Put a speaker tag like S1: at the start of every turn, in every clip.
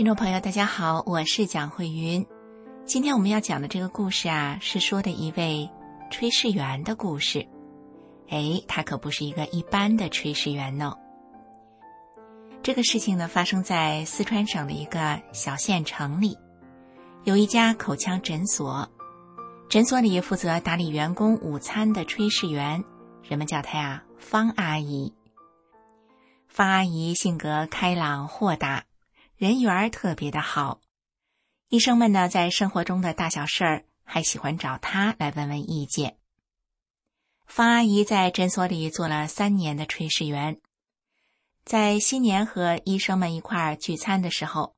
S1: 听众朋友，大家好，我是蒋慧云。今天我们要讲的这个故事啊，是说的一位炊事员的故事。哎，他可不是一个一般的炊事员呢。这个事情呢，发生在四川省的一个小县城里，有一家口腔诊所，诊所里负责打理员工午餐的炊事员，人们叫她呀方阿姨。方阿姨性格开朗豁达。人缘特别的好，医生们呢在生活中的大小事儿还喜欢找他来问问意见。方阿姨在诊所里做了三年的炊事员，在新年和医生们一块儿聚餐的时候，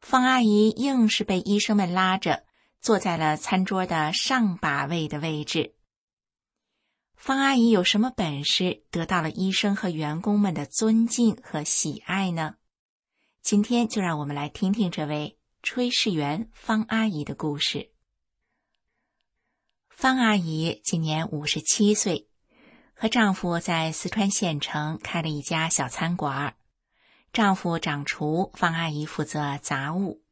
S1: 方阿姨硬是被医生们拉着坐在了餐桌的上把位的位置。方阿姨有什么本事得到了医生和员工们的尊敬和喜爱呢？今天就让我们来听听这位炊事员方阿姨的故事。方阿姨今年五十七岁，和丈夫在四川县城开了一家小餐馆丈夫掌厨，方阿姨负责杂物。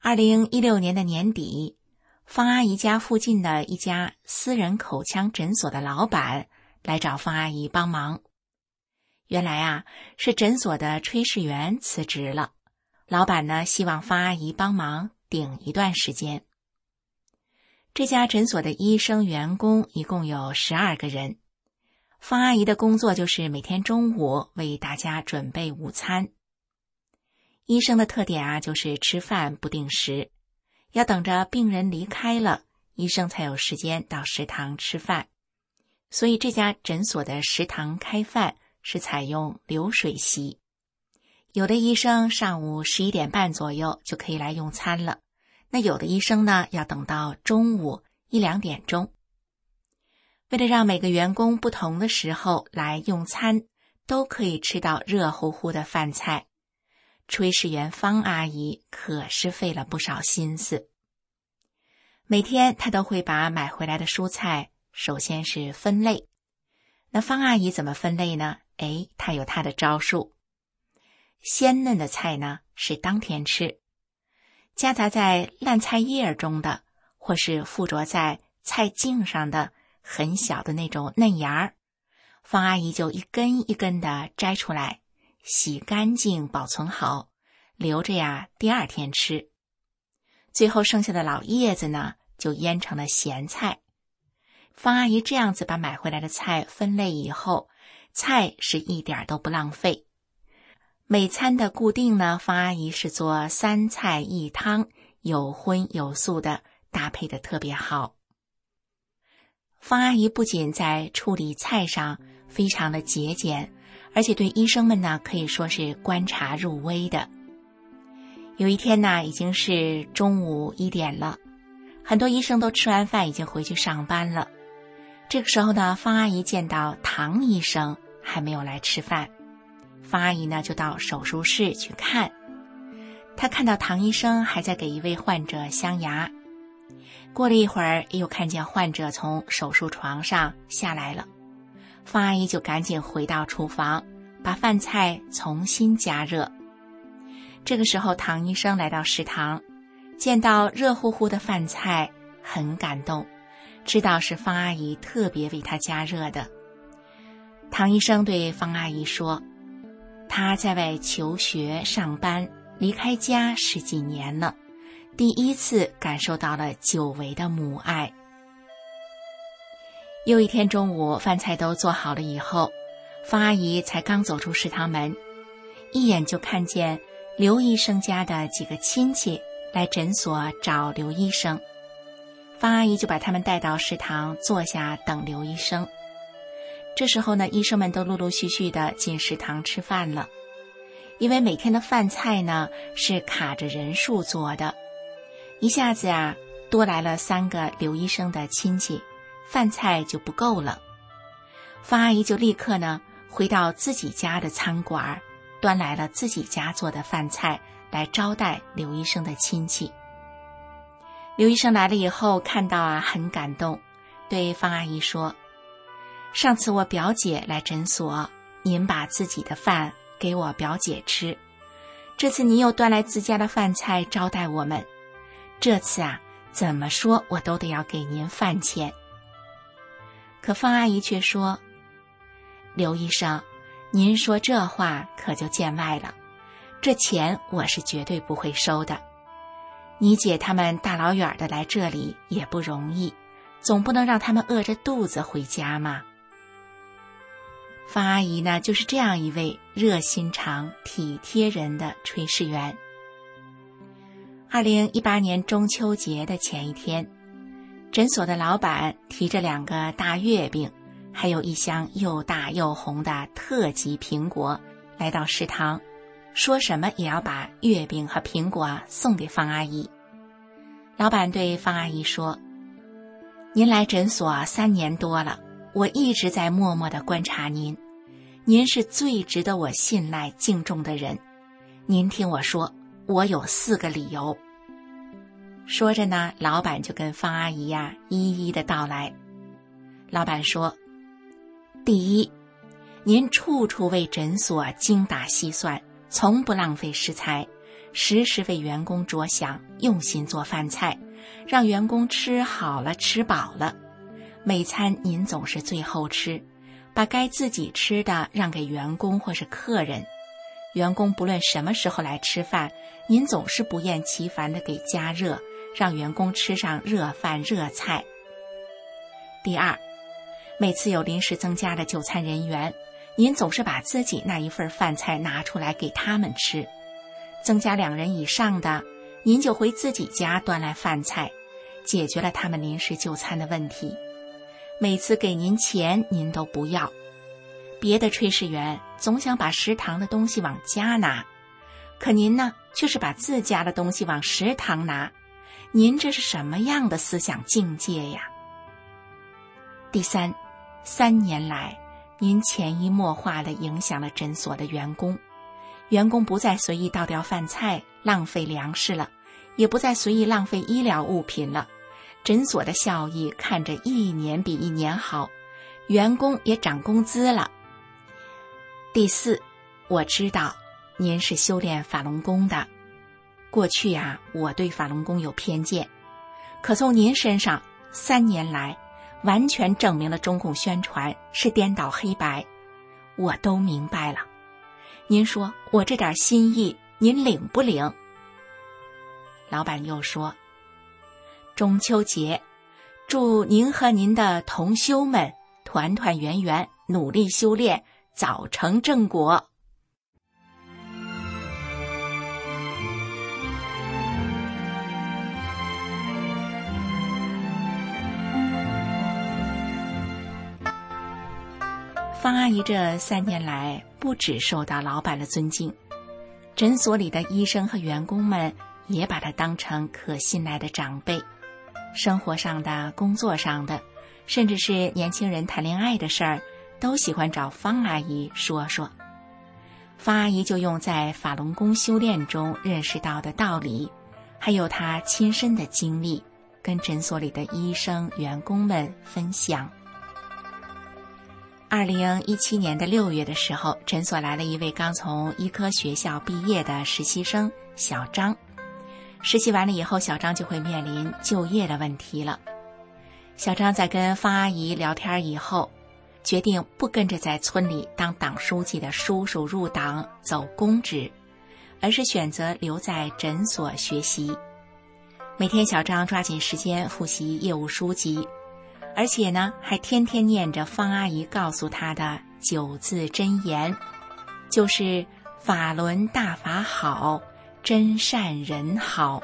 S1: 二零一六年的年底，方阿姨家附近的一家私人口腔诊所的老板来找方阿姨帮忙。原来啊，是诊所的炊事员辞职了，老板呢希望方阿姨帮忙顶一段时间。这家诊所的医生员工一共有十二个人，方阿姨的工作就是每天中午为大家准备午餐。医生的特点啊，就是吃饭不定时，要等着病人离开了，医生才有时间到食堂吃饭。所以这家诊所的食堂开饭。是采用流水席，有的医生上午十一点半左右就可以来用餐了，那有的医生呢要等到中午一两点钟。为了让每个员工不同的时候来用餐，都可以吃到热乎乎的饭菜，炊事员方阿姨可是费了不少心思。每天她都会把买回来的蔬菜首先是分类，那方阿姨怎么分类呢？哎，他有他的招数。鲜嫩的菜呢是当天吃，夹杂在烂菜叶中的，或是附着在菜茎上的很小的那种嫩芽儿，方阿姨就一根一根的摘出来，洗干净，保存好，留着呀第二天吃。最后剩下的老叶子呢，就腌成了咸菜。方阿姨这样子把买回来的菜分类以后。菜是一点都不浪费。每餐的固定呢，方阿姨是做三菜一汤，有荤有素的，搭配的特别好。方阿姨不仅在处理菜上非常的节俭，而且对医生们呢可以说是观察入微的。有一天呢，已经是中午一点了，很多医生都吃完饭已经回去上班了。这个时候呢，方阿姨见到唐医生。还没有来吃饭，方阿姨呢就到手术室去看。她看到唐医生还在给一位患者镶牙。过了一会儿，又看见患者从手术床上下来了，方阿姨就赶紧回到厨房，把饭菜重新加热。这个时候，唐医生来到食堂，见到热乎乎的饭菜，很感动，知道是方阿姨特别为他加热的。唐医生对方阿姨说：“他在外求学、上班，离开家十几年了，第一次感受到了久违的母爱。”又一天中午，饭菜都做好了以后，方阿姨才刚走出食堂门，一眼就看见刘医生家的几个亲戚来诊所找刘医生。方阿姨就把他们带到食堂坐下等刘医生。这时候呢，医生们都陆陆续续的进食堂吃饭了，因为每天的饭菜呢是卡着人数做的，一下子呀多来了三个刘医生的亲戚，饭菜就不够了。方阿姨就立刻呢回到自己家的餐馆，端来了自己家做的饭菜来招待刘医生的亲戚。刘医生来了以后，看到啊很感动，对方阿姨说。上次我表姐来诊所，您把自己的饭给我表姐吃。这次您又端来自家的饭菜招待我们，这次啊，怎么说我都得要给您饭钱。可方阿姨却说：“刘医生，您说这话可就见外了，这钱我是绝对不会收的。你姐他们大老远的来这里也不容易，总不能让他们饿着肚子回家嘛。”方阿姨呢，就是这样一位热心肠、体贴人的炊事员。二零一八年中秋节的前一天，诊所的老板提着两个大月饼，还有一箱又大又红的特级苹果，来到食堂，说什么也要把月饼和苹果送给方阿姨。老板对方阿姨说：“您来诊所三年多了。”我一直在默默的观察您，您是最值得我信赖敬重的人。您听我说，我有四个理由。说着呢，老板就跟方阿姨呀一一的道来。老板说：“第一，您处处为诊所精打细算，从不浪费食材，时时为员工着想，用心做饭菜，让员工吃好了，吃饱了。”每餐您总是最后吃，把该自己吃的让给员工或是客人。员工不论什么时候来吃饭，您总是不厌其烦的给加热，让员工吃上热饭热菜。第二，每次有临时增加的就餐人员，您总是把自己那一份饭菜拿出来给他们吃。增加两人以上的，您就回自己家端来饭菜，解决了他们临时就餐的问题。每次给您钱，您都不要。别的炊事员总想把食堂的东西往家拿，可您呢，却是把自家的东西往食堂拿。您这是什么样的思想境界呀？第三，三年来，您潜移默化的影响了诊所的员工，员工不再随意倒掉饭菜、浪费粮食了，也不再随意浪费医疗物品了。诊所的效益看着一年比一年好，员工也涨工资了。第四，我知道您是修炼法轮功的，过去呀，我对法轮功有偏见，可从您身上三年来，完全证明了中共宣传是颠倒黑白，我都明白了。您说我这点心意，您领不领？老板又说。中秋节，祝您和您的同修们团团圆圆，努力修炼，早成正果。方阿姨这三年来，不止受到老板的尊敬，诊所里的医生和员工们也把她当成可信赖的长辈。生活上的、工作上的，甚至是年轻人谈恋爱的事儿，都喜欢找方阿姨说说。方阿姨就用在法轮功修炼中认识到的道理，还有她亲身的经历，跟诊所里的医生、员工们分享。二零一七年的六月的时候，诊所来了一位刚从医科学校毕业的实习生小张。实习完了以后，小张就会面临就业的问题了。小张在跟方阿姨聊天以后，决定不跟着在村里当党书记的叔叔入党走公职，而是选择留在诊所学习。每天，小张抓紧时间复习业务书籍，而且呢，还天天念着方阿姨告诉他的九字真言，就是“法轮大法好”。真善人好，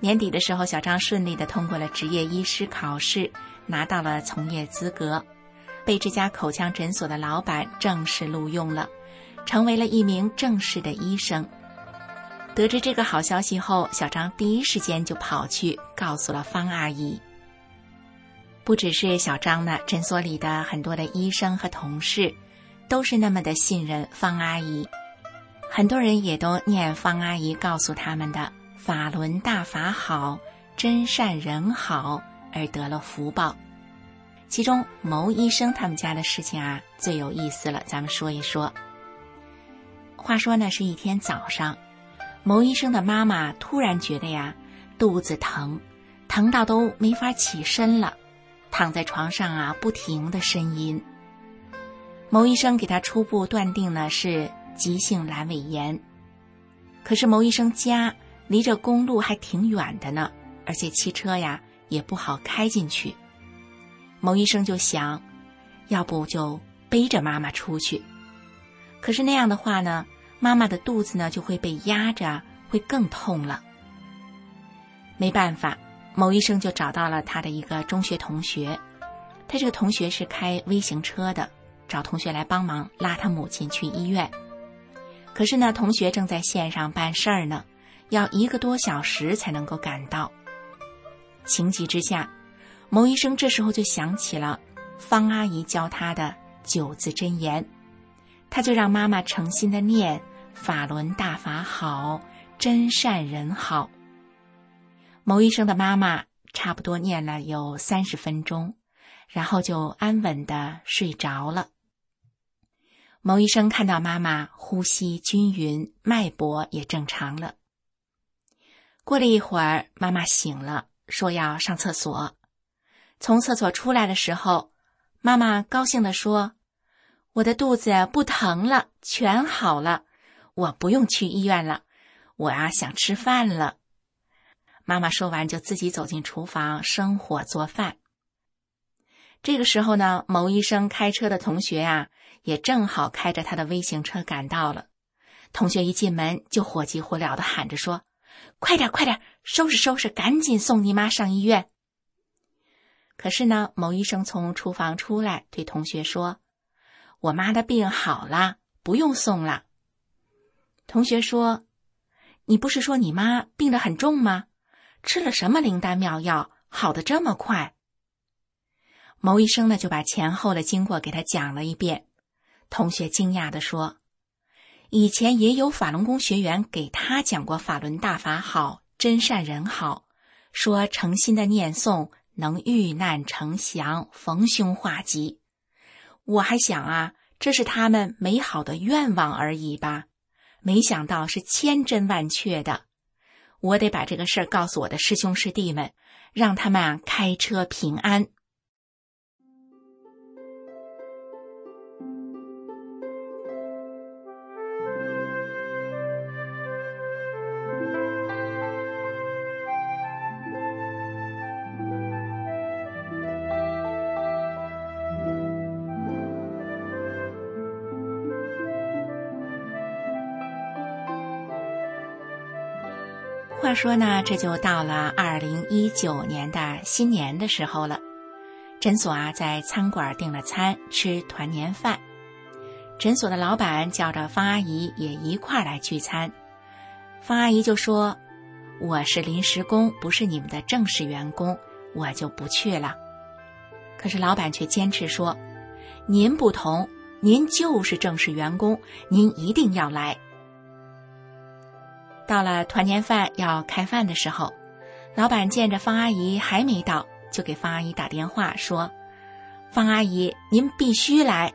S1: 年底的时候，小张顺利的通过了执业医师考试，拿到了从业资格，被这家口腔诊所的老板正式录用了，成为了一名正式的医生。得知这个好消息后，小张第一时间就跑去告诉了方阿姨。不只是小张呢，诊所里的很多的医生和同事，都是那么的信任方阿姨。很多人也都念方阿姨告诉他们的“法轮大法好，真善人好”而得了福报。其中牟医生他们家的事情啊最有意思了，咱们说一说。话说呢，是一天早上。牟医生的妈妈突然觉得呀，肚子疼，疼到都没法起身了，躺在床上啊，不停的呻吟。牟医生给他初步断定呢是急性阑尾炎，可是牟医生家离着公路还挺远的呢，而且汽车呀也不好开进去。牟医生就想，要不就背着妈妈出去，可是那样的话呢？妈妈的肚子呢就会被压着，会更痛了。没办法，某医生就找到了他的一个中学同学，他这个同学是开微型车的，找同学来帮忙拉他母亲去医院。可是呢，同学正在线上办事儿呢，要一个多小时才能够赶到。情急之下，牟医生这时候就想起了方阿姨教他的九字真言，他就让妈妈诚心的念。法轮大法好，真善人好。牟医生的妈妈差不多念了有三十分钟，然后就安稳的睡着了。牟医生看到妈妈呼吸均匀，脉搏也正常了。过了一会儿，妈妈醒了，说要上厕所。从厕所出来的时候，妈妈高兴的说：“我的肚子不疼了，全好了。”我不用去医院了，我啊想吃饭了。妈妈说完，就自己走进厨房生火做饭。这个时候呢，牟医生开车的同学呀，也正好开着他的微型车赶到了。同学一进门就火急火燎的喊着说：“快点，快点，收拾收拾，赶紧送你妈上医院。”可是呢，某医生从厨房出来，对同学说：“我妈的病好了，不用送了。”同学说：“你不是说你妈病得很重吗？吃了什么灵丹妙药，好的这么快？”牟医生呢就把前后的经过给他讲了一遍。同学惊讶的说：“以前也有法轮功学员给他讲过法轮大法好，真善人好，说诚心的念诵能遇难成祥，逢凶化吉。我还想啊，这是他们美好的愿望而已吧。”没想到是千真万确的，我得把这个事儿告诉我的师兄师弟们，让他们啊开车平安。话说呢，这就到了二零一九年的新年的时候了。诊所啊，在餐馆订了餐，吃团年饭。诊所的老板叫着方阿姨也一块来聚餐。方阿姨就说：“我是临时工，不是你们的正式员工，我就不去了。”可是老板却坚持说：“您不同，您就是正式员工，您一定要来。”到了团年饭要开饭的时候，老板见着方阿姨还没到，就给方阿姨打电话说：“方阿姨，您必须来，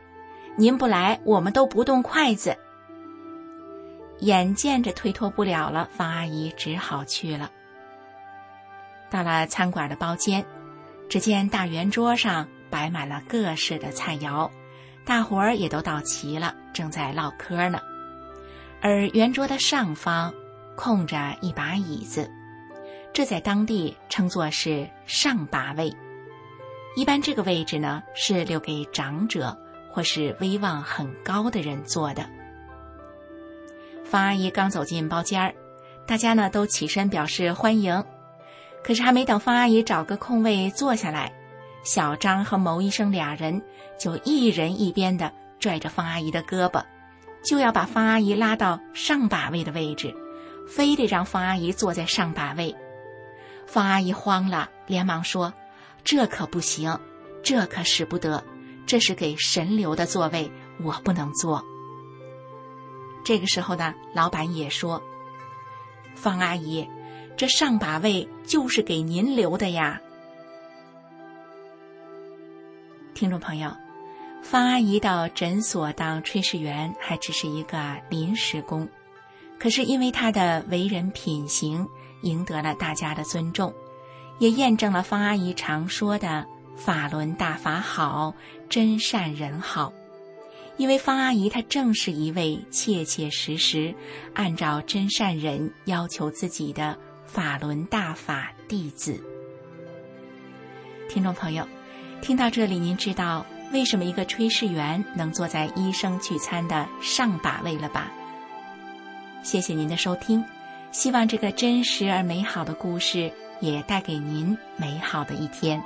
S1: 您不来我们都不动筷子。”眼见着推脱不了了，方阿姨只好去了。到了餐馆的包间，只见大圆桌上摆满了各式的菜肴，大伙儿也都到齐了，正在唠嗑呢。而圆桌的上方。空着一把椅子，这在当地称作是上把位。一般这个位置呢是留给长者或是威望很高的人坐的。方阿姨刚走进包间儿，大家呢都起身表示欢迎。可是还没等方阿姨找个空位坐下来，小张和牟医生俩人就一人一边的拽着方阿姨的胳膊，就要把方阿姨拉到上把位的位置，非得让方阿姨坐在上把位。方阿姨慌了，连忙说：“这可不行，这可使不得，这是给神留的座位，我不能坐。”这个时候呢，老板也说：“方阿姨。”这上把位就是给您留的呀，听众朋友，方阿姨到诊所当炊事员还只是一个临时工，可是因为他的为人品行赢得了大家的尊重，也验证了方阿姨常说的“法轮大法好，真善人好”。因为方阿姨她正是一位切切实实按照真善人要求自己的。法轮大法弟子，听众朋友，听到这里，您知道为什么一个炊事员能坐在医生聚餐的上把位了吧？谢谢您的收听，希望这个真实而美好的故事也带给您美好的一天。